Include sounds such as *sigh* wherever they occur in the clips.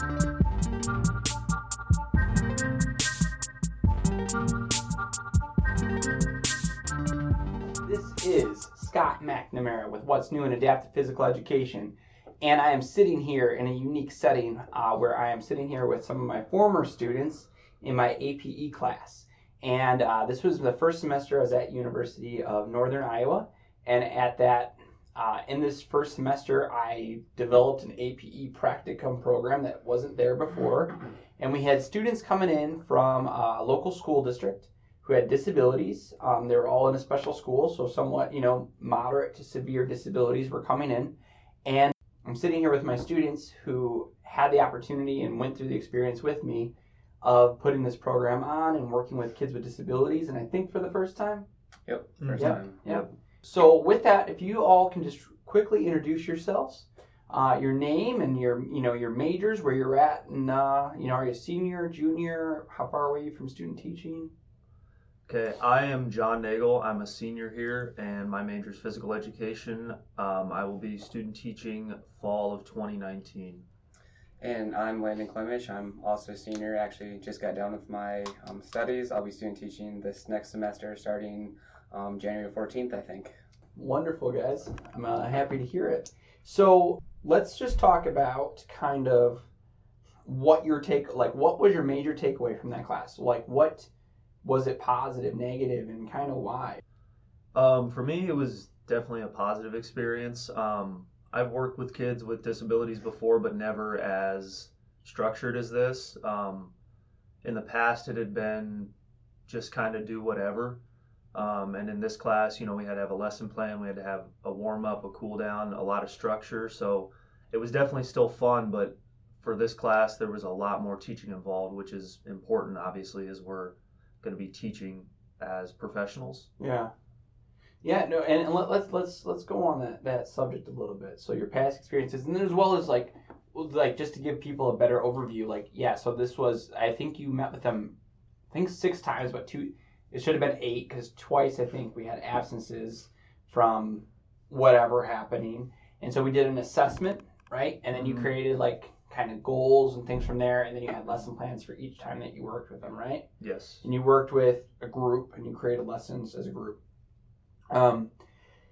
This is Scott McNamara with What's New in Adaptive Physical Education, and I am sitting here in a unique setting uh, where I am sitting here with some of my former students in my APE class. And uh, this was the first semester I was at University of Northern Iowa, and at that, uh, in this first semester, I developed an APE practicum program that wasn't there before, and we had students coming in from a local school district who had disabilities. Um, they were all in a special school, so somewhat, you know, moderate to severe disabilities were coming in. And I'm sitting here with my students who had the opportunity and went through the experience with me of putting this program on and working with kids with disabilities. And I think for the first time. Yep, first Yep. time. Yep. So with that, if you all can just quickly introduce yourselves, uh, your name and your, you know, your majors, where you're at, and uh, you know, are you a senior, junior? How far away are you from student teaching? Okay, I am John Nagel. I'm a senior here, and my major is physical education. Um, I will be student teaching fall of 2019. And I'm Landon Clemish. I'm also a senior. Actually, just got done with my um, studies. I'll be student teaching this next semester, starting um, January 14th, I think. Wonderful, guys. I'm uh, happy to hear it. So let's just talk about kind of what your take, like, what was your major takeaway from that class? Like, what was it positive, negative, and kind of why? Um, for me, it was definitely a positive experience. Um, I've worked with kids with disabilities before, but never as structured as this. Um, in the past, it had been just kind of do whatever. Um, and in this class, you know, we had to have a lesson plan, we had to have a warm up, a cool down, a lot of structure. So it was definitely still fun, but for this class, there was a lot more teaching involved, which is important, obviously, as we're going to be teaching as professionals. Yeah. Yeah, no, and, let, let's let's let's go on that that subject a little bit. So your past experiences, and then as well as like like just to give people a better overview. Like, yeah, so this was I think you met with them, I think six times, but two. It should have been eight because twice I think we had absences from whatever happening, and so we did an assessment, right? And then you Mhm. created like kind of goals and things from there, and then you had lesson plans for each time that you worked with them, right? Yes. and you worked with a group and you created lessons as a group. Um,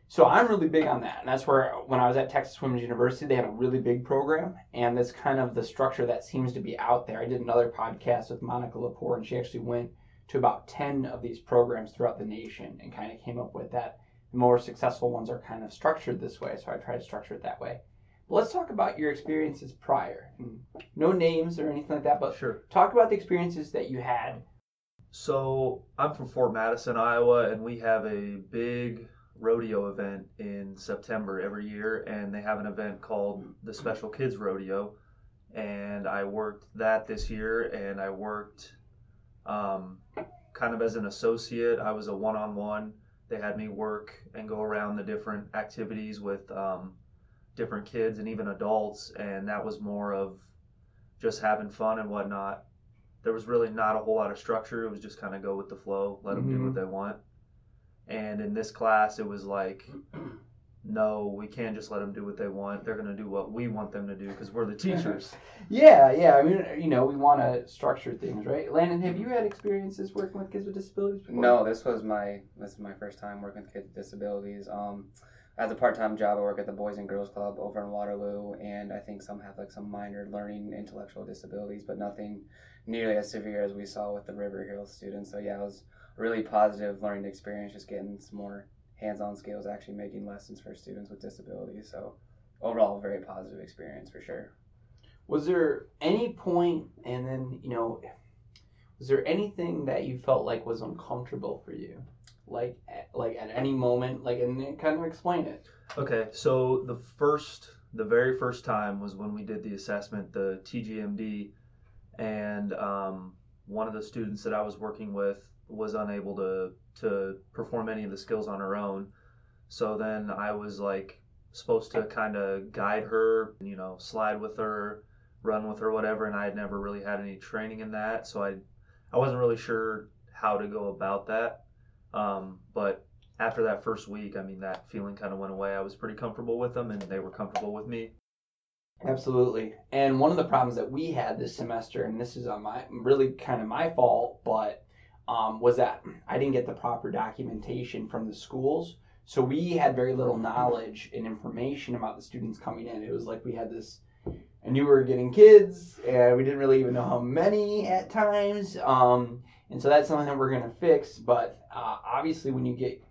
so I'm really big on that, and that's where when I was at Texas Women's University, they have a really big program, and that's kind of the structure that seems to be out there. I did another podcast with Monica Lepore, and she actually went to about ten of these programs throughout the nation and kind of came up with that. The more successful ones are kind of structured this way, so I try to structure it that way. But let's talk about your experiences prior. No names or anything like that, but Sure. talk about the experiences that you had So I'm from Fort Madison, Iowa, and we have a big rodeo event in September every year, and they have an event called the Special Kids Rodeo, and I worked that this year, and I worked um, kind of as an associate. I was a one-on-one. They had me work and go around the different activities with um, different kids and even adults, and that was more of just having fun and whatnot there was really not a whole lot of structure. It was just kind of go with the flow, let them do Mhm. what they want. And in this class, it was like, *clears throat* no, we can't just let them do what they want. They're going to do what we want them to do because we're the *laughs* teachers. Yeah, yeah. I mean, you know, we want to structure things, right? Landon, have you had experiences working with kids with disabilities before? No, this was my this is my first time working with kids with disabilities. Um, as a part-time job, I work at the Boys and Girls Club over in Waterloo, and I think some have like some minor learning intellectual disabilities, but nothing nearly as severe as we saw with the River Hill students. So yeah, it was a really positive learning experience, just getting some more hands-on skills, actually making lessons for students with disabilities. So overall, a very positive experience for sure. Was there any point, and then you know, was there anything that you felt like was uncomfortable for you, like at, like at any moment, like and then kind of explain it. Okay, so the first, the very first time was when we did the assessment, the TGMD, and um, one of the students that I was working with was unable to to perform any of the skills on her own. So then I was like supposed to kind of guide her, you know, slide with her, run with her, whatever. And I had never really had any training in that, so I I wasn't really sure how to go about that. Um, but after that first week, I mean, that feeling kind of went away. I was pretty comfortable with them, and they were comfortable with me. Absolutely. And one of the problems that we had this semester, and this is on my really kind of my fault, but um, was that *clears throat* I didn't get the proper documentation from the schools. So we had very little knowledge and information about the students coming in. It was like we had this, I knew we were getting kids, and we didn't really even know how many at times. Um, and so that's something that we're going to fix. But uh, obviously, when you get,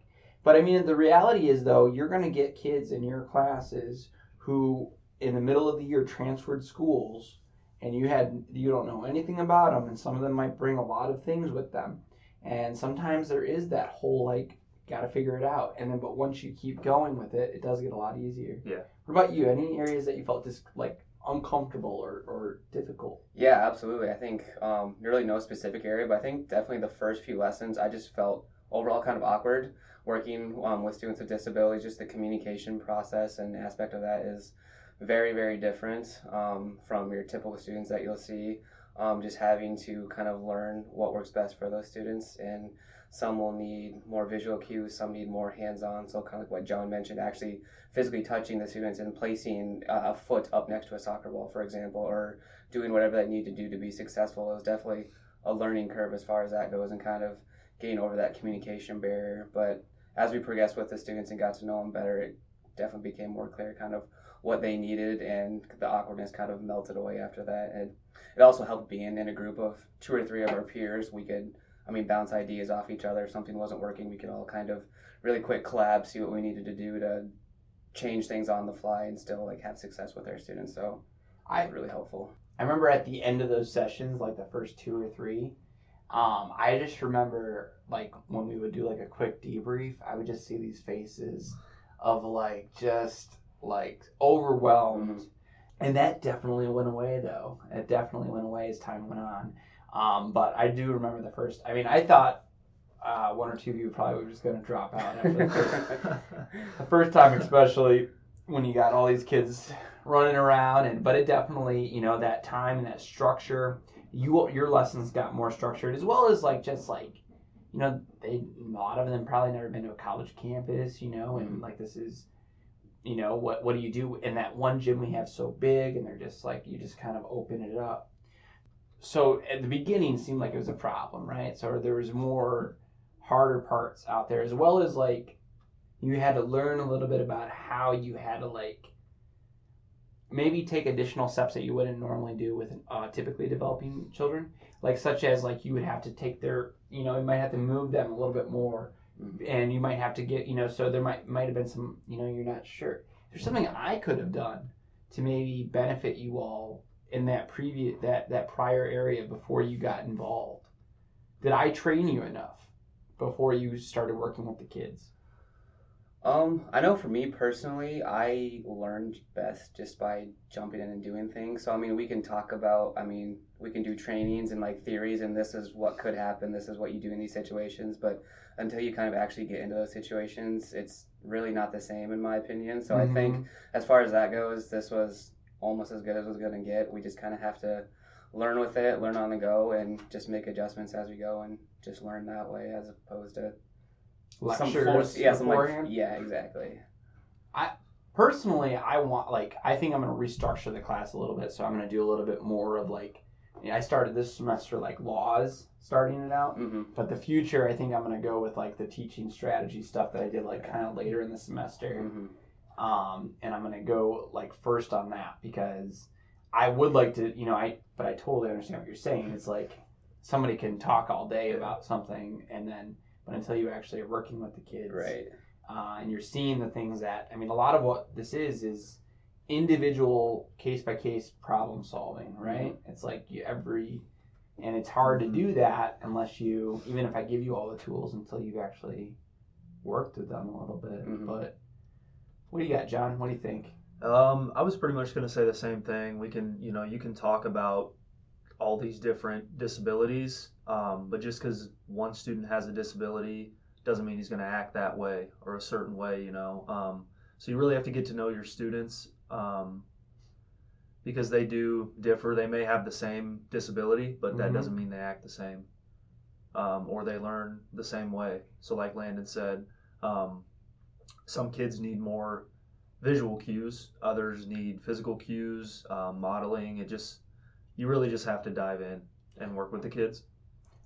but I mean, the reality is though, you're going to get kids in your classes who, in the middle of the year, transferred schools, and you had you don't know anything about them, and some of them might bring a lot of things with them. And sometimes there is that whole like got to figure it out. And then, but once you keep going with it, it does get a lot easier. Yeah. What about you? Any areas that you felt just like uncomfortable or, or difficult? Yeah, absolutely. I think um, really no specific area, but I think definitely the first few lessons I just felt overall kind of awkward working um, with students with disabilities. Just the communication process and aspect of that is very, very different um, from your typical students that you'll see um, just having to kind of learn what works best for those students. And some will need more visual cues, some need more hands on. So, kind of like what John mentioned, actually physically touching the students and placing a foot up next to a soccer ball, for example, or doing whatever they need to do to be successful is definitely a learning curve as far as that goes and kind of getting over that communication barrier. But as we progressed with the students and got to know them better, it definitely became more clear kind of what they needed and the awkwardness kind of melted away after that. And it also helped being in a group of two or three of our peers. We could, I mean, bounce ideas off each other. If something wasn't working, we could all kind of really quick collab, see what we needed to do to change things on the fly and still like have success with our students. So I really helpful. I remember at the end of those sessions, like the first two or three, um, I just remember like when we would do like a quick debrief, I would just see these faces of like just like overwhelmed. Mm-hmm and that definitely went away though. It definitely went away as time went on. Um, but I do remember the first. I mean, I thought uh, one or two of you probably were just going to drop out after the first, *laughs* the first time, especially when you got all these kids running around. And but it definitely, you know, that time and that structure. You your lessons got more structured as well as like just like you know they a lot of them probably never been to a college campus, you know, and mm-hmm. like this is you know what what do you do? In that one gym we have so big and they're just like you just kind of open it up. So at the beginning seemed like it was a problem right? So there was more harder parts out there as well as like you had to learn a little bit about how you had to like maybe take additional steps that you wouldn't normally do with uh, typically developing children. Like such as like you would have to take their you know you might have to move them a little bit more and you might have to get you know so there might might have been some you know you're not sure. There's something i could have done to maybe benefit you all in that previous that that prior area before you got involved did i train you enough before you started working with the kids um, I know for me personally, I learned best just by jumping in and doing things. So I mean, we can talk about, I mean, we can do trainings and like theories, and this is what could happen. This is what you do in these situations. But until you kind of actually get into those situations, it's really not the same in my opinion. So mm-hmm. I think as far as that goes, this was almost as good as it was going to get. We just kind of have to learn with it, learn on the go, and just make adjustments as we go, and just learn that way as opposed to lectures. Some yeah, some like, yeah, exactly. I personally, I want like I think I'm gonna restructure the class a little bit, so I'm gonna do a little bit more of like. I started this semester like laws, starting it out, mm-hmm. but the future I think I'm gonna go with like the teaching strategy stuff that I did like kind of later in the semester, mm-hmm. um, and I'm gonna go like first on that because I would like to, you know, I but I totally understand what you're saying. It's like somebody can talk all day about something and then but until you actually are working with the kids, right? Uh, and you're seeing the things that I mean, a lot of what this is is individual case by case problem solving, right? Mm-hmm. It's like you, every, and it's hard to do that unless you, even if I give you all the tools, until you've actually worked with them a little bit. Mm-hmm. But what do you got, John? What do you think? Um, I was pretty much going to say the same thing. We can, you know, you can talk about all these different disabilities um, but just because one student has a disability doesn't mean he's going to act that way or a certain way, you know. Um, so you really have to get to know your students um, because they do differ. They may have the same disability, but that mm-hmm. doesn't mean they act the same um, or they learn the same way. So, like Landon said, um, some kids need more visual cues. Others need physical cues, um, modeling. It just you really just have to dive in and work with the kids.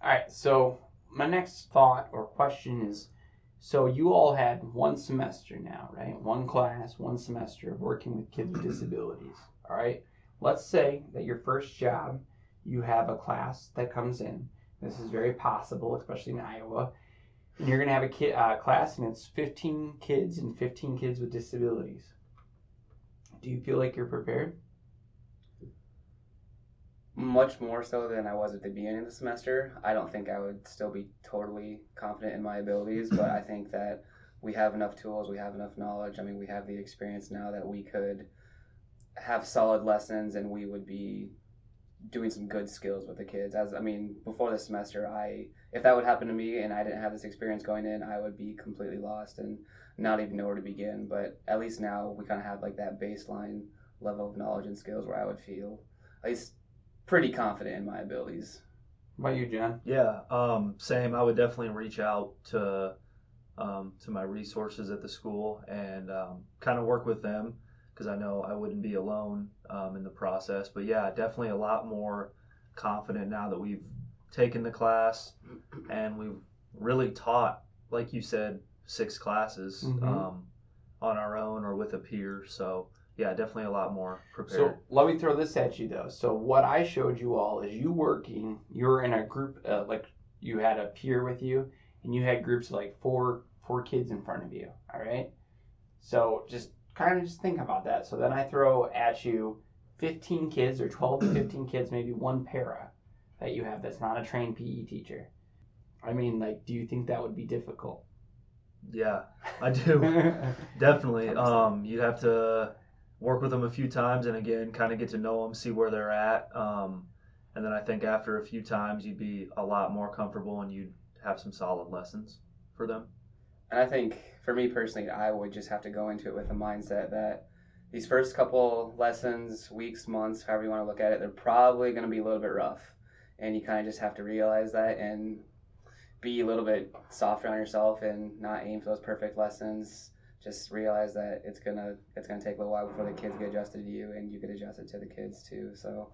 All right. So my next thought or question is, so you all had one semester now, right? One class, one semester of working with kids with disabilities. All right. Let's say that your first job, you have a class that comes in. This is very possible, especially in Iowa. And you're going to have a kid, uh, class, and it's 15 kids and 15 kids with disabilities. Do you feel like you're prepared? Much more so than I was at the beginning of the semester. I don't think I would still be totally confident in my abilities, but I think that we have enough tools, we have enough knowledge. I mean, we have the experience now that we could have solid lessons and we would be doing some good skills with the kids. As I mean, before the semester, I if that would happen to me and I didn't have this experience going in, I would be completely lost and not even know where to begin. But at least now we kind of have like that baseline level of knowledge and skills where I would feel at least pretty confident in my abilities. What about you, John? Yeah, um, same. I would definitely reach out to um, to my resources at the school and um, kind of work with them because I know I wouldn't be alone um, in the process. But yeah, definitely a lot more confident now that we've taken the class and we've really taught, like you said, six classes Mhm. um, on our own or with a peer. So yeah, definitely a lot more prepared. So let me throw this at you though. So what I showed you all is you working. You're in a group, uh, like you had a peer with you, and you had groups of like four four kids in front of you. All right. So just kind of just think about that. So then I throw at you 15 kids or 12 to 15 kids, maybe one para that you have that's not a trained PE teacher. I mean, like, do you think that would be difficult? yeah, I do. *laughs* Definitely. Um, you have to work with them a few times, and again, kind of get to know them, see where they're at. Um, and then I think after a few times, you'd be a lot more comfortable, and you'd have some solid lessons for them. And I think for me personally, I would just have to go into it with a mindset that these first couple lessons, weeks, months, however you want to look at it, they're probably going to be a little bit rough. And you kind of just have to realize that and be a little bit softer on yourself and not aim for those perfect lessons. Just realize that it's gonna it's gonna take a little while before the kids get adjusted to you and you get adjusted to the kids too. So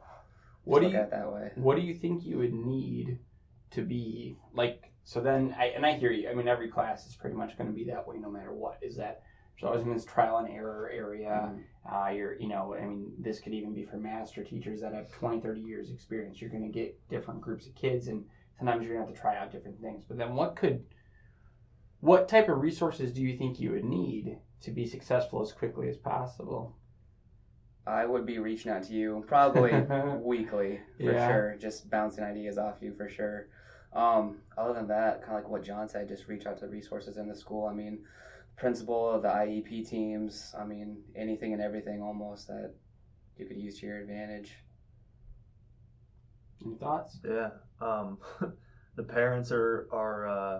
What do you at that way. What do you think you would need to be like? So then, I and I hear you. I mean, every class is pretty much going to be that way, no matter what. Is that there's always been this trial and error area. Mhm. Uh, you're, you know, I mean, this could even be for master teachers that have 20, 30 years experience. You're going to get different groups of kids, and sometimes you're going to have to try out different things. But then, what could, what type of resources do you think you would need to be successful as quickly as possible? I would be reaching out to you probably *laughs* weekly for Yeah. sure, just bouncing ideas off you for sure. Um, other than that, kind of like what John said, just reach out to the resources in the school. I mean, principal, of the IEP teams. I mean, anything and everything almost that you could use to your advantage. Any thoughts? Yeah. Um, *laughs* the parents are are uh,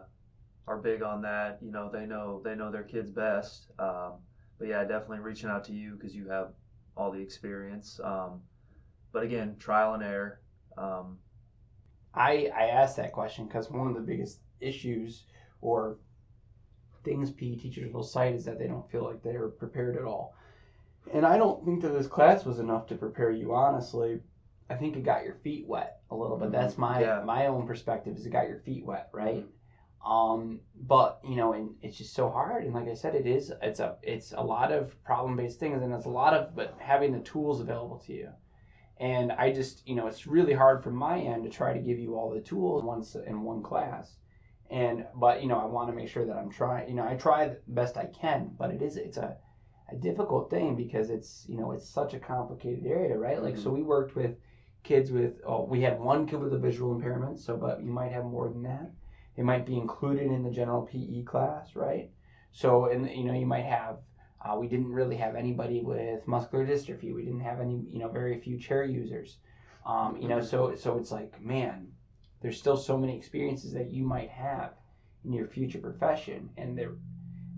are big on that. You know, they know they know their kids best. Um, but yeah, definitely reaching out to you because you have all the experience. Um, but again, trial and error. Um, I I asked that question because one of the biggest issues or things PE teachers will cite is that they don't feel like they're prepared at all. And I don't think that this class was enough to prepare you. Honestly, I think it got your feet wet a little bit. That's my Yeah. my own perspective. Is it got your feet wet, right? Um, but you know, and it's just so hard. And like I said, it is. It's a it's a lot of problem based things, and it's a lot of but having the tools available to you. And I just, you know, it's really hard from my end to try to give you all the tools once in one class. And but you know, I want to make sure that I'm trying. You know, I try the best I can, but it is it's a a difficult thing because it's you know it's such a complicated area, right? Like so, we worked with kids with oh, we had one kid with a visual impairment, so but you might have more than that. They might be included in the general PE class, right? So and you know you might have uh, we didn't really have anybody with muscular dystrophy. We didn't have any, you know, very few chair users. Um, you know, so so it's like, man, there's still so many experiences that you might have in your future profession. And there,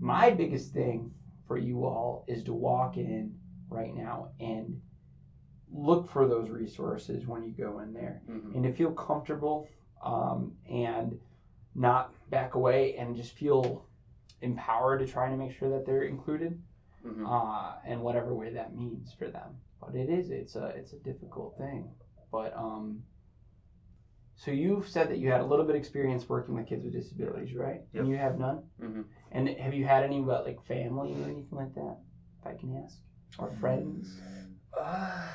my biggest thing for you all is to walk in right now and look for those resources when you go in there Mhm. and to feel comfortable um, and not back away and just feel empowered to try to make sure that they're included. Mhm. uh, in whatever way that means for them. But it is it's a it's a difficult thing. But um, so you've said that you had a little bit of experience working with kids with disabilities, right? Yep. And you have none. Mhm. And have you had any but like family or anything like that? If I can ask, or friends? Uh,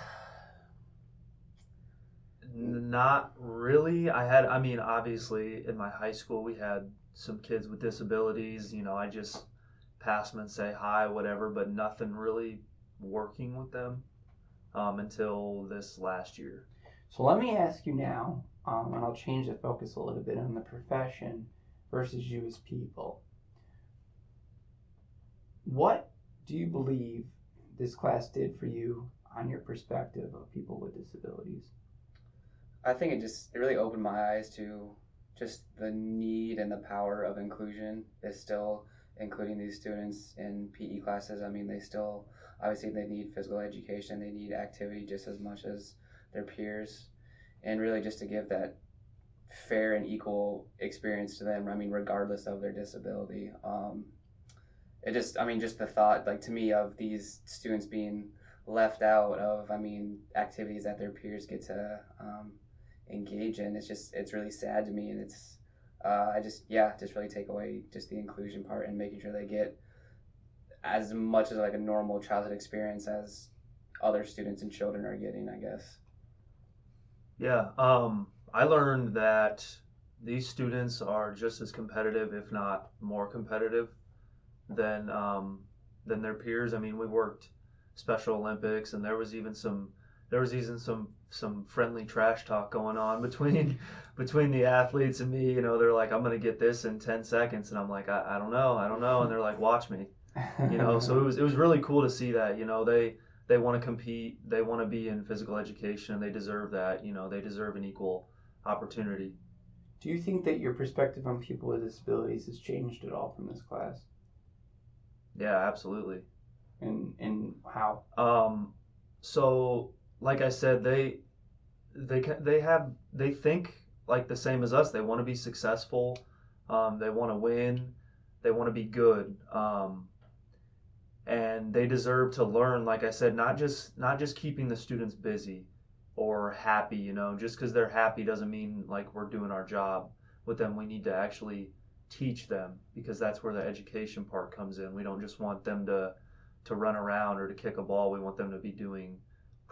Not really. I had, I mean, obviously in my high school we had some kids with disabilities. You know, I just pass them and say hi, whatever, but nothing really working with them um, until this last year. So let me ask you now, um, and I'll change the focus a little bit on the profession versus you as people. What do you believe this class did for you on your perspective of people with disabilities? I think it just it really opened my eyes to just the need and the power of inclusion is still including these students in PE classes. I mean, they still obviously they need physical education, they need activity just as much as their peers, and really just to give that fair and equal experience to them. I mean, regardless of their disability. Um, it just, I mean, just the thought, like to me, of these students being left out of, I mean, activities that their peers get to um, engage in. It's just it's really sad to me, and it's uh, I just yeah just really take away just the inclusion part and making sure they get as much as like a normal childhood experience as other students and children are getting. I guess. Yeah, um, I learned that these students are just as competitive, if not more competitive, than um, than their peers. I mean, we worked Special Olympics, and there was even some there was even some some friendly trash talk going on *laughs* between between the athletes and me. You know, they're like, "I'm gonna get this in 10 seconds," and I'm like, "I, I don't know, I don't know," and they're like, "Watch me." You know, so it was it was really cool to see that. You know, they they want to compete, they want to be in physical education, and they deserve that. You know, they deserve an equal opportunity. Do you think that your perspective on people with disabilities has changed at all from this class? Yeah, absolutely. And and how? Um, so like I said, they they they have they think like the same as us. They want to be successful. Um, they want to win. They want to be good. Um, and they deserve to learn. Like I said, not just not just keeping the students busy or happy. You know, just because they're happy doesn't mean like we're doing our job with them. We need to actually teach them because that's where the education part comes in. We don't just want them to to run around or to kick a ball. We want them to be doing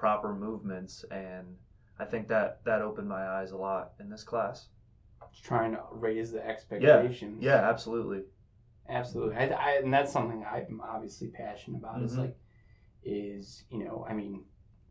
proper movements and I think that that opened my eyes a lot in this class. Trying to raise the expectations. Yeah, absolutely. Absolutely. I, I, and that's something I'm obviously passionate about. Is Mhm. like, is you know, I mean,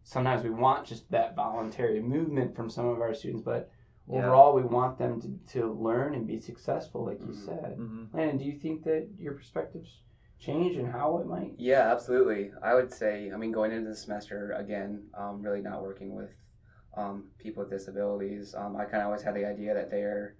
sometimes we want just that voluntary movement from some of our students, but Yeah. overall, we want them to, to learn and be successful, like you Mhm. said. hmm Landon, do you think that your perspectives change and how it might? Yeah, absolutely. I would say, I mean, going into the semester again, um, really not working with um, people with disabilities. Um, I kind of always had the idea that they're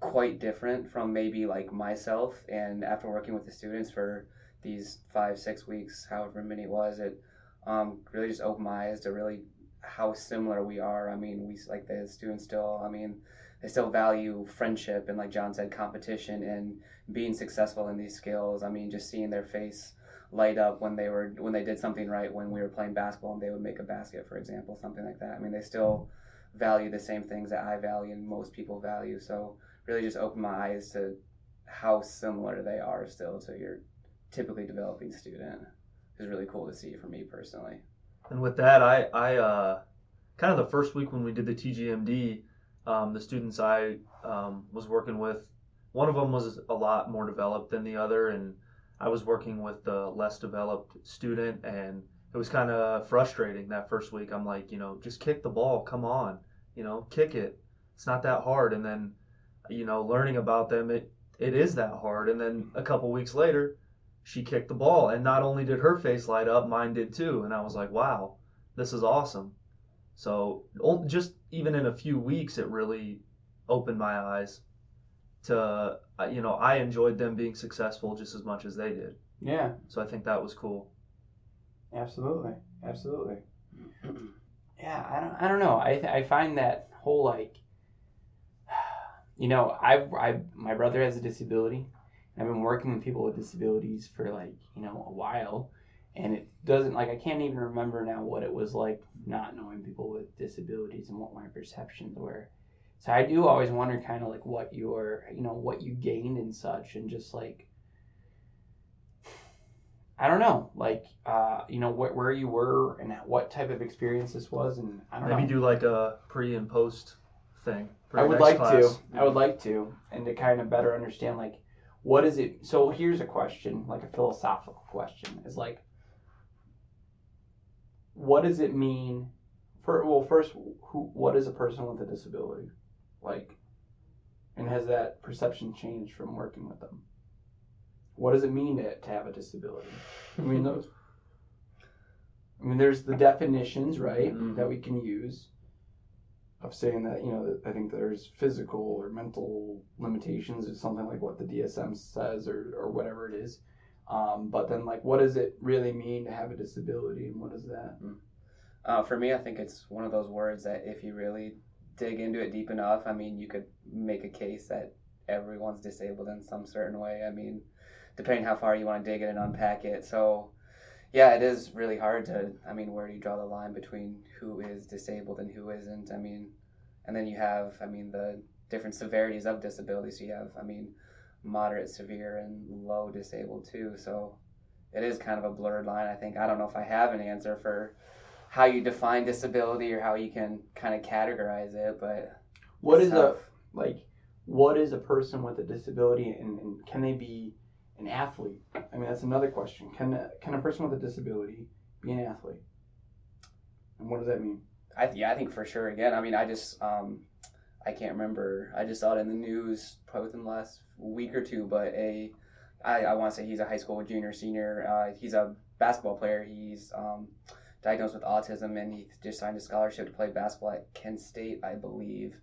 quite different from maybe like myself. And after working with the students for these five, six weeks, however many it was, it um, really just opened my eyes to really how similar we are. I mean, we like the students still. I mean, they still value friendship and, like John said, competition and being successful in these skills. I mean, just seeing their face light up when they were when they did something right when we were playing basketball and they would make a basket, for example, something like that. I mean, they still value the same things that I value and most people value. So really, just opened my eyes to how similar they are still to your typically developing student. It's really cool to see for me personally. And with that, I, I uh, kind of the first week when we did the TGMD, um, the students I um, was working with, one of them was a lot more developed than the other, and I was working with the less developed student, and it was kind of frustrating that first week. I'm like, you know, just kick the ball, come on, you know, kick it. It's not that hard. And then, you know, learning about them, it it is that hard. And then a couple weeks later, she kicked the ball, and not only did her face light up, mine did too. And I was like, wow, this is awesome. So just even in a few weeks, it really opened my eyes to uh, you know I enjoyed them being successful just as much as they did. Yeah, So I think that was cool. absolutely, absolutely. *clears throat* Yeah, I don't, I don't know. I, I find that whole like, *sighs* you know, I, I, my brother has a disability, I've been working with people with disabilities for like you know a while, and it doesn't like I can't even remember now what it was like not knowing people with disabilities and what my perceptions were. So I do always wonder kind of like what your you know what you gained and such, and just like I don't know, like uh, you know what where you were and what type of experience this was, and I don't Maybe know. do like a pre and post thing. I would like class. to. I would like to, and to kind of better understand like what is it. So here's a question, like a philosophical question, is like, what does it mean? For well, first, who what is a person with a disability, like, and has that perception changed from working with them? What does it mean to, to have a disability? I mean those. I mean, there's the definitions, right, Mhm. that we can use of saying that you know I think there's physical or mental limitations or something like what the DSM says or or whatever it is. Um, but then like, what does it really mean to have a disability, and what is that? Uh, for me, I think it's one of those words that if you really dig into it deep enough, I mean, you could make a case that everyone's disabled in some certain way. I mean, depending how far you want to dig it and unpack it. So, yeah, it is really hard to. I mean, where do you draw the line between who is disabled and who isn't? I mean, and then you have, I mean, the different severities of disability. So you have, I mean, moderate, severe, and low disabled too. So it is kind of a blurred line. I think I don't know if I have an answer for how you define disability or how you can kind of categorize it, but what is is a like? What is a person with a disability, and, and can they be an athlete? I mean, that's another question. Can a, can a person with a disability be an athlete? And what does that mean? I yeah, I think for sure. Again, I mean, I just um, I can't remember. I just saw it in the news probably within the last week or two. But a, I, I want to say he's a high school junior, senior. Uh, he's a basketball player. He's um, diagnosed with autism, and he just signed a scholarship to play basketball at Kent State, I believe.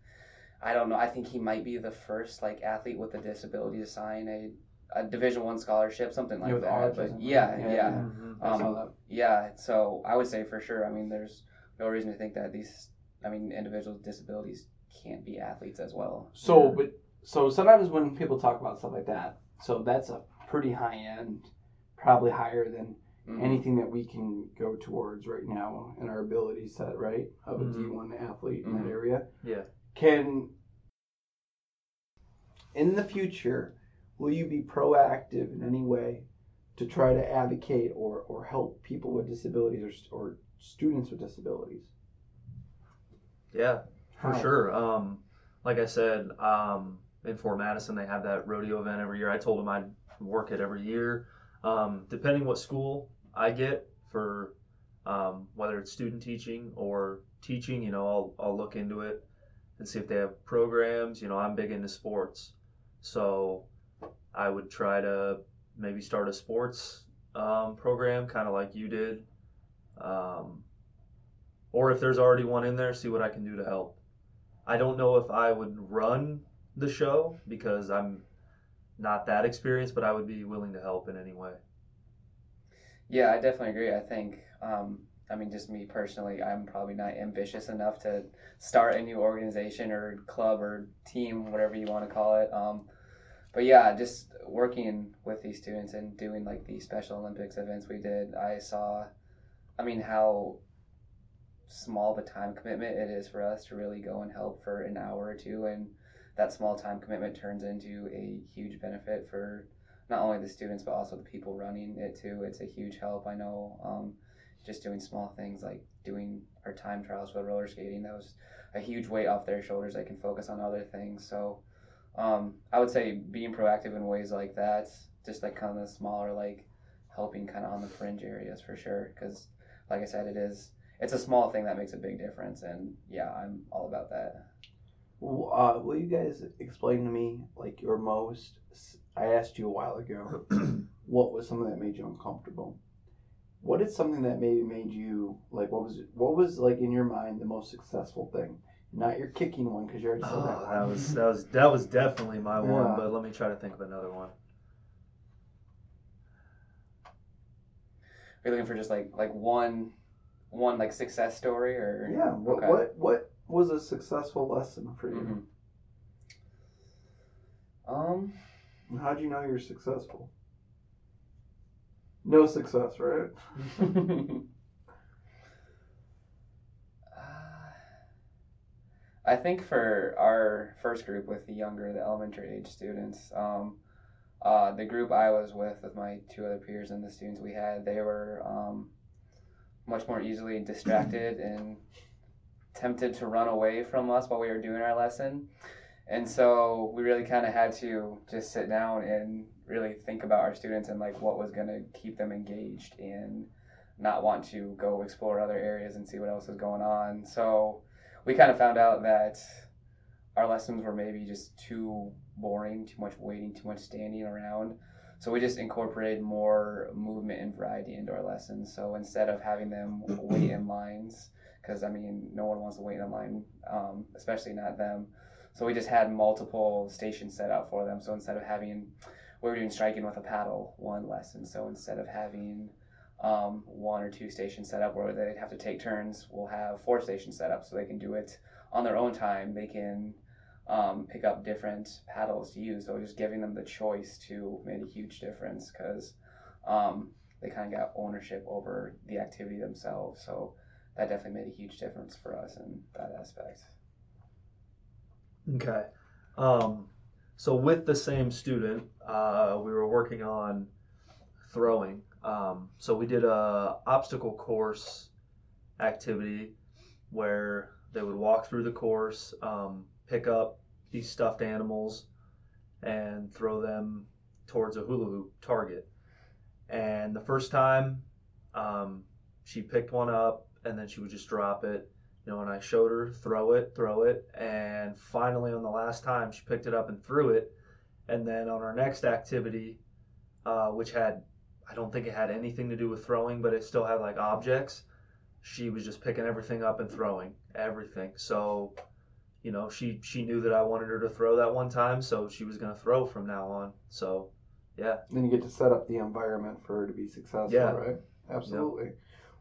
I don't know. I think he might be the first like athlete with a disability to sign a, a Division One scholarship, something like with that. autism, But yeah, right? yeah. Yeah, Mhm. Um. Yeah, so I would say for sure. I mean, there's no reason to think that these, I mean, individuals with disabilities can't be athletes as well. So, Yeah. but so sometimes when people talk about stuff like that, so that's a pretty high end, probably higher than Mhm. anything that we can go towards right now in our ability set, right, of a Mhm. D1 athlete in Mhm. that area. Yeah. Can in the future, will you be proactive in any way to try to advocate or, or help people with disabilities or, or students with disabilities? Yeah, for How? sure. Um, like I said, um, in Fort Madison, they have that rodeo event every year. I told them I'd work it every year. Um, depending what school I get for um, whether it's student teaching or teaching, you know, I'll, I'll look into it and see if they have programs. You know, I'm big into sports. So I would try to maybe start a sports um, program, kind of like you did. Um, or if there's already one in there, see what I can do to help. I don't know if I would run the show because I'm not that experienced, but I would be willing to help in any way. Yeah, I definitely agree. I think, um, I mean, just me personally, I'm probably not ambitious enough to start a new organization or club or team, whatever you want to call it. Um, but yeah, just working with these students and doing like the Special Olympics events we did, I saw, I mean, how small of a time commitment it is for us to really go and help for an hour or two. And that small time commitment turns into a huge benefit for not only the students but also the people running it too. It's a huge help. I know um, just doing small things like doing our time trials with roller skating that was a huge weight off their shoulders. They can focus on other things. So um, I would say being proactive in ways like that, just like kind of the smaller like helping kind of on the fringe areas for sure. Because like I said, it is it's a small thing that makes a big difference, and yeah, I'm all about that. Uh, will you guys explain to me like your most? I asked you a while ago. *clears throat* what was something that made you uncomfortable? What is something that maybe made you like? What was what was like in your mind the most successful thing? Not your kicking one because you already said Oh, that. that was that was that was definitely my Yeah. one, but let me try to think of another one. Are you looking for just like like one one like success story or yeah. What Okay. what what was a successful lesson for you? Mhm. Um, How'd you know you're successful? No success, right? *laughs* I think for our first group with the younger, the elementary age students, um, uh, the group I was with, with my two other peers and the students we had, they were um, much more easily distracted *clears throat* and tempted to run away from us while we were doing our lesson. And so we really kind of had to just sit down and really think about our students and like what was going to keep them engaged and not want to go explore other areas and see what else is going on. So we kind of found out that our lessons were maybe just too boring, too much waiting, too much standing around. So we just incorporated more movement and variety into our lessons. So instead of having them wait in lines, because I mean, no one wants to wait in line, um, especially not them. So we just had multiple stations set out for them. So instead of having, we were doing striking with a paddle one lesson. So instead of having um, one or two stations set up where they'd have to take turns, we'll have four stations set up so they can do it on their own time. They can um, pick up different paddles to use. So just giving them the choice to made a huge difference because um, they kind of got ownership over the activity themselves. So that definitely made a huge difference for us in that aspect. Okay. Um, so with the same student, uh, we were working on throwing. Um, so we did a obstacle course activity where they would walk through the course, um, pick up these stuffed animals, and throw them towards a hula hoop target. And the first time, um, she picked one up and then she would just drop it you know, and I showed her throw it, throw it, and finally on the last time she picked it up and threw it, and then on our next activity, uh, which had I don't think it had anything to do with throwing, but it still had like objects. She was just picking everything up and throwing everything. So, you know, she she knew that I wanted her to throw that one time, so she was gonna throw from now on. So, yeah. Then you get to set up the environment for her to be successful, Yeah. right? Absolutely.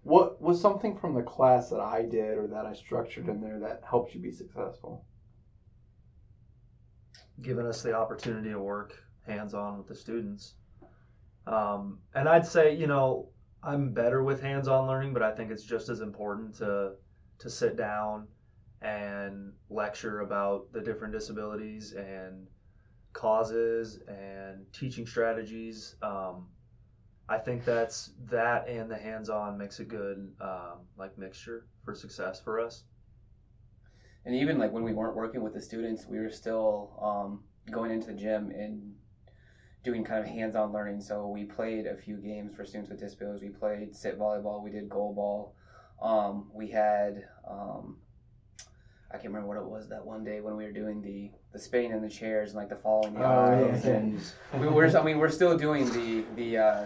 What was something from the class that I did or that I structured in there that helped you be successful? Giving us the opportunity to work hands on with the students. Um, and I'd say, you know, I'm better with hands on learning, but I think it's just as important to to sit down and lecture about the different disabilities and causes and teaching strategies. Um, I think that's that and the hands on makes a good um, like mixture for success for us. And even like when we weren't working with the students, we were still um, going into the gym and doing kind of hands-on learning. So we played a few games for students with disabilities. We played sit volleyball. We did goal ball. Um, we had um, I can't remember what it was that one day when we were doing the the spinning in the chairs and like the following the eyes. and *laughs* we were I mean we're still doing the the uh,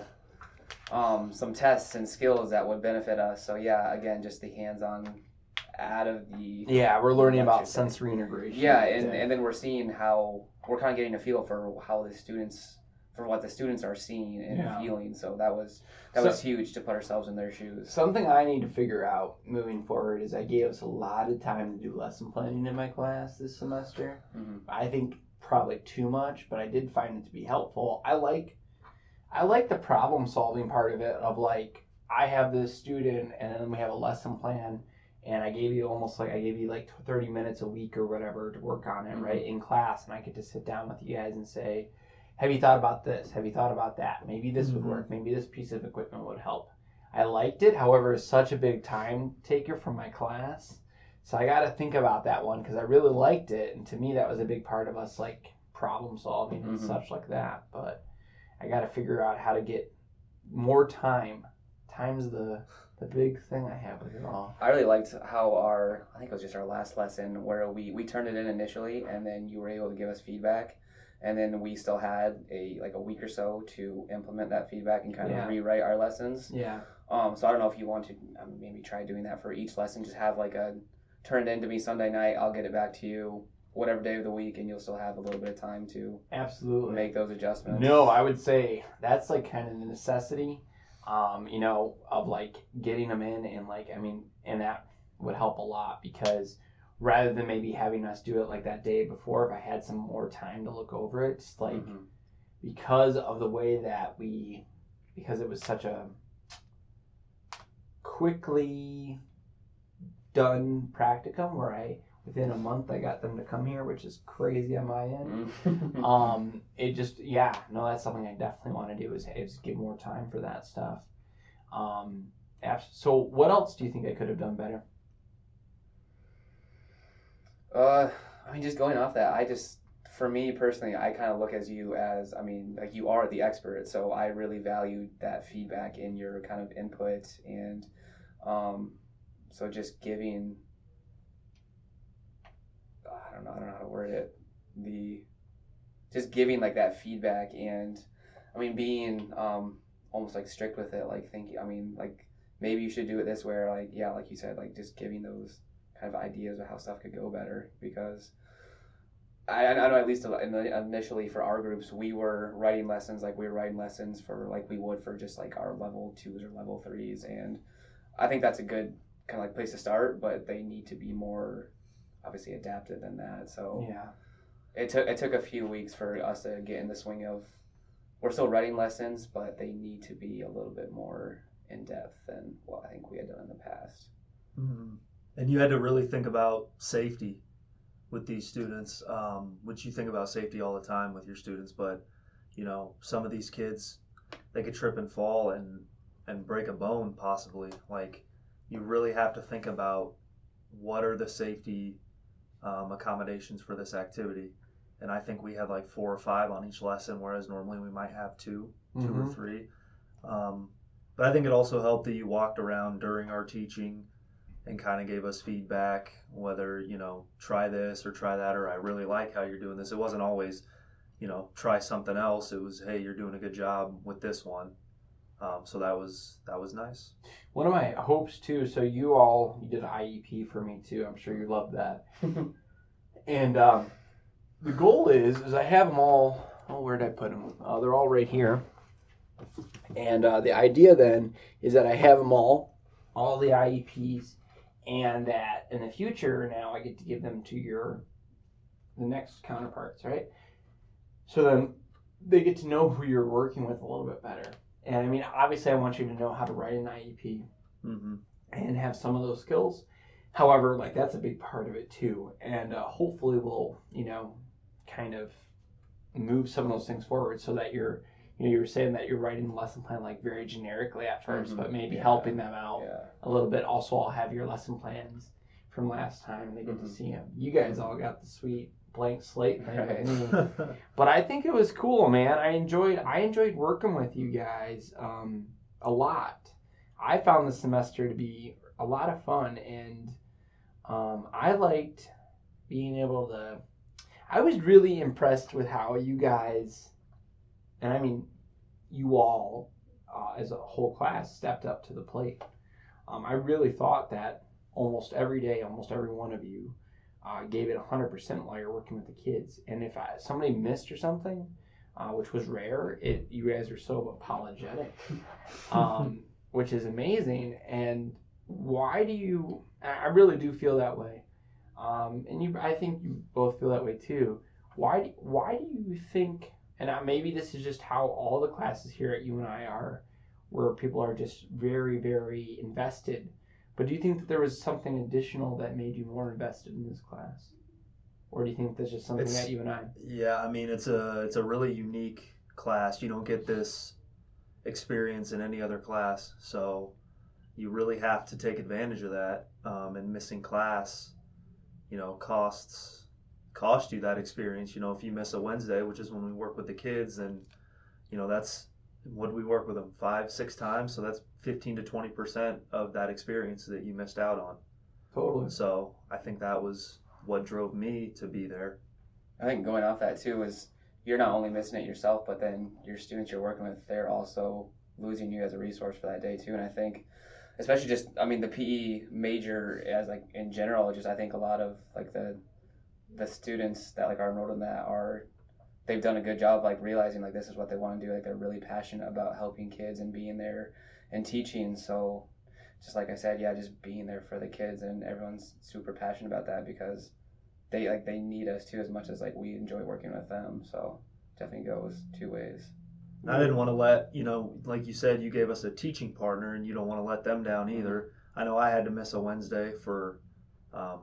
um, some tests and skills that would benefit us. So yeah, again, just the hands-on out of the Yeah, we're learning about Gotcha. sensory integration. yeah, and, and then we're seeing how we're kind of getting a feel for how the students for what the students are seeing and Yeah. feeling. So that was that So- was huge to put ourselves in their shoes. Something I need to figure out moving forward is I gave us a lot of time to do lesson planning in my class this semester. Mhm. I think probably too much, but I did find it to be helpful. I like I like the problem solving part of it of like I have this student and then we have a lesson plan and I gave you almost like I gave you like 30 minutes a week or whatever to work on it, right, in class and I get to sit down with you guys and say, "Have you thought about this? Have you thought about that? Maybe this would Mhm. work. Maybe this piece of equipment would help." I liked it. However, it's such a big time taker from my class. So I got to think about that one because I really liked it, and to me that was a big part of us like problem solving and Mhm. such like that. But I got to figure out how to get more time. Time's the the big thing I have with it all. I really liked how our I think it was just our last lesson where we we turned it in initially and then you were able to give us feedback and then we still had a like a week or so to implement that feedback and kind Yeah. of rewrite our lessons. Yeah. Um, so I don't know if you want to um, maybe try doing that for each lesson. Just have like a turn it in to me Sunday night. I'll get it back to you whatever day of the week, and you'll still have a little bit of time to Absolutely. make those adjustments. No, I would say that's like kind of the necessity, um, you know, of like getting them in and like, I mean, and that would help a lot because rather than maybe having us do it like that day before, if I had some more time to look over it, just like Mhm. because of the way that we because it was such a quickly done practicum where I within a month I got them to come here, which is crazy on my end. Mm. *laughs* Um, it just yeah, no, that's something I definitely want to do is, is give more time for that stuff. Um, so what else do you think I could have done better? Uh, I mean, just going off that, I just, for me personally, I kind of look as you as, I mean, like you are the expert, so I really valued that feedback in your kind of input, and um, so just giving, I don't know, I don't know how to word it, the, just giving like that feedback, and I mean, being um, almost like strict with it, like thinking, I mean, like maybe you should do it this way, or like yeah, like you said, like just giving those kind of ideas of how stuff could go better because I, I know at least initially for our groups we were writing lessons like we were writing lessons for like we would for just like our level twos or level threes and I think that's a good kind of like place to start but they need to be more obviously adapted than that so Yeah. it took it took a few weeks for us to get in the swing of we're still writing lessons but they need to be a little bit more in depth than what I think we had done in the past Mhm. And you had to really think about safety with these students, um, which you think about safety all the time with your students. But you know, some of these kids, they could trip and fall and and break a bone possibly. Like you really have to think about what are the safety um, accommodations for this activity. And I think we had like four or five on each lesson, whereas normally we might have two, 2 or three. Um, but I think it also helped that you walked around during our teaching and kind of gave us feedback whether you know try this or try that or i really like how you're doing this it wasn't always you know try something else it was hey you're doing a good job with this one um, so that was that was nice One of my hopes too. So you all you did IEP for me too. I'm sure you loved that. *laughs* and um, the goal is is I have them all. Oh, where did I put them? Uh, they're all right here. And uh, the idea then is that I have them all, all the IEPs, and that in the future now I get to give them to your the next counterparts, right? So then they get to know who you're working with a little bit better. And I mean, obviously, I want you to know how to write an IEP mm-hmm. and have some of those skills. However, like that's a big part of it too, and uh, hopefully we'll you know kind of move some of those things forward so that you're you know you were saying that you're writing the lesson plan like very generically at 1st Mhm. but maybe Yeah. helping them out yeah a little bit. Also, I'll have your lesson plans from last time, and they get Mhm. to see them. You guys all got the sweet blank slate thing, but Right. *laughs* but I think it was cool, man. I enjoyed I enjoyed working with you guys um, a lot. I found the semester to be a lot of fun, and um, I liked being able to. I was really impressed with how you guys, and I mean, you all, uh, as a whole class, stepped up to the plate. Um, I really thought that almost every day, almost every one of you uh, gave it 100% while you're working with the kids. And if I, somebody missed or something, uh, which was rare, it you guys are so apologetic, *laughs* um, which is amazing. And why do you? I really do feel that way, um, and you. I think you both feel that way too. Why? Why do you think? And maybe this is just how all the classes here at UNI are, where people are just very, very invested. But do you think that there was something additional that made you more invested in this class? Or do you think that's just something It's- at UNI? Yeah, I mean it's a it's a really unique class. You don't get this experience in any other class, so you really have to take advantage of that. Um, and missing class, you know, costs cost you that experience. You know, if you miss a Wednesday, which is when we work with the kids, and you know that's what do we work with them five six times, so that's fifteen to twenty percent of that experience that you missed out on. Totally. So I think that was what drove me to be there. I think going off that too is you're not only missing it yourself, but then your students you're working with, they're also losing you as a resource for that day too. And I think, especially just, I mean, the PE major as like in general, just I think a lot of like the the students that like are enrolled in that are they've done a good job like realizing like this is what they want to do. Like they're really passionate about helping kids and being there and teaching. So just like I said, yeah, just being there for the kids and everyone's super passionate about that because they like they need us too as much as like we enjoy working with them. So definitely goes two ways. I didn't want to let you know, like you said, you gave us a teaching partner, and you don't want to let them down either. I know I had to miss a Wednesday for um,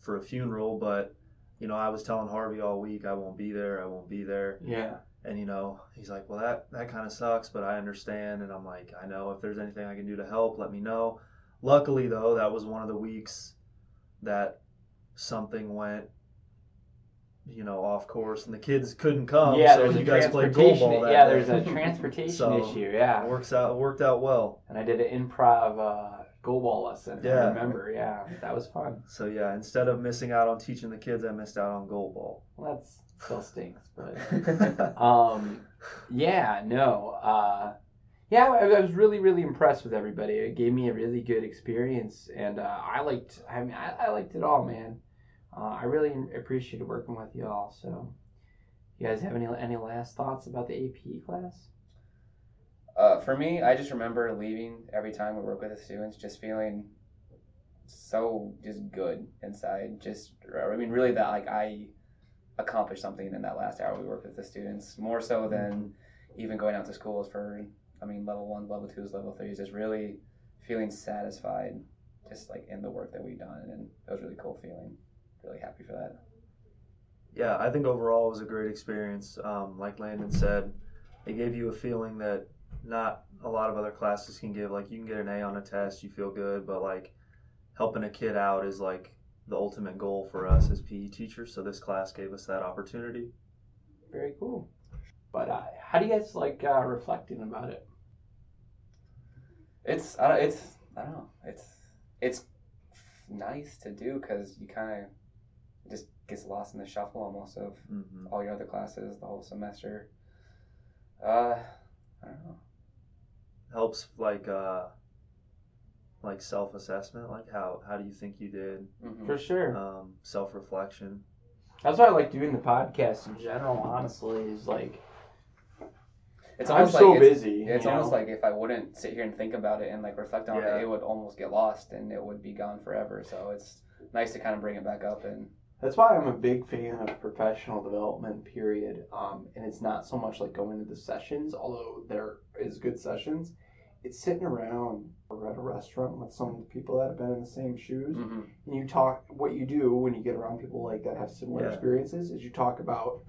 for a funeral, but you know I was telling Harvey all week I won't be there, I won't be there, Yeah. and you know he's like, well that that kind of sucks, but I understand, and I'm like, I know if there's anything I can do to help, let me know. Luckily though, that was one of the weeks that something went. You know, off course, and the kids couldn't come. yeah, so you guys played goalball that yeah, day. there's a transportation *laughs* So, issue. Yeah, It works out. Worked out well. and I did an improv uh, goalball lesson. I Yeah. remember. Yeah, that was fun. So yeah, instead of missing out on teaching the kids, I missed out on goal ball. Well, that's still stinks, but *laughs* um, yeah, no, uh, yeah, I, I was really, really impressed with everybody. It gave me a really good experience, and uh, I liked. I mean, I, I liked it all, man. Uh, I really appreciated working with you all. So, you guys have any any last thoughts about the AP class? Uh, for me, I just remember leaving every time we work with the students, just feeling so just good inside. Just, I mean, really that like I accomplished something in that last hour we worked with the students, more so than even going out to schools for, I mean, level one, level twos, level threes. Just really feeling satisfied, just like in the work that we've done, and it was really cool feeling. Really happy for that. Yeah, I think overall it was a great experience. Um, like Landon said, it gave you a feeling that not a lot of other classes can give. Like you can get an A on a test, you feel good, but like helping a kid out is like the ultimate goal for us as PE teachers. So this class gave us that opportunity. Very cool. But uh, how do you guys like uh, reflecting about it? It's I don't it's I don't know it's it's nice to do because you kind of just gets lost in the shuffle almost of hmm all your other classes the whole semester. Uh, I don't know. Helps like uh, like self assessment. Like how how do you think you did? Mhm. For sure. Um, self reflection. That's why I like doing the podcast in general. Honestly, is like It's I'm almost so like it's, busy. it's you know? almost like if I wouldn't sit here and think about it and like reflect on Yeah. it, it would almost get lost and it would be gone forever. So it's nice to kind of bring it back up and That's why I'm a big fan of professional development, period. Um, and it's not so much like going to the sessions, although there is good sessions. It's sitting around or at a restaurant with some of the people that have been in the same shoes. mm-hmm. And you talk, what you do when you get around people like that have similar Yeah. experiences is you talk about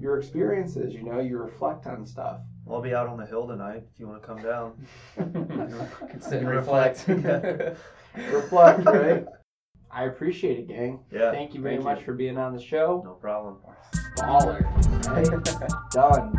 your experiences, you know, you reflect on stuff. Well, I'll be out on the hill tonight if you want to come down. *laughs* *laughs* Can sit and Reflect. reflect. *laughs* Reflect, right? I appreciate it, gang. Yeah, Thank you very Thank you. much for being on the show. no problem. Baller. Right? *laughs* Done.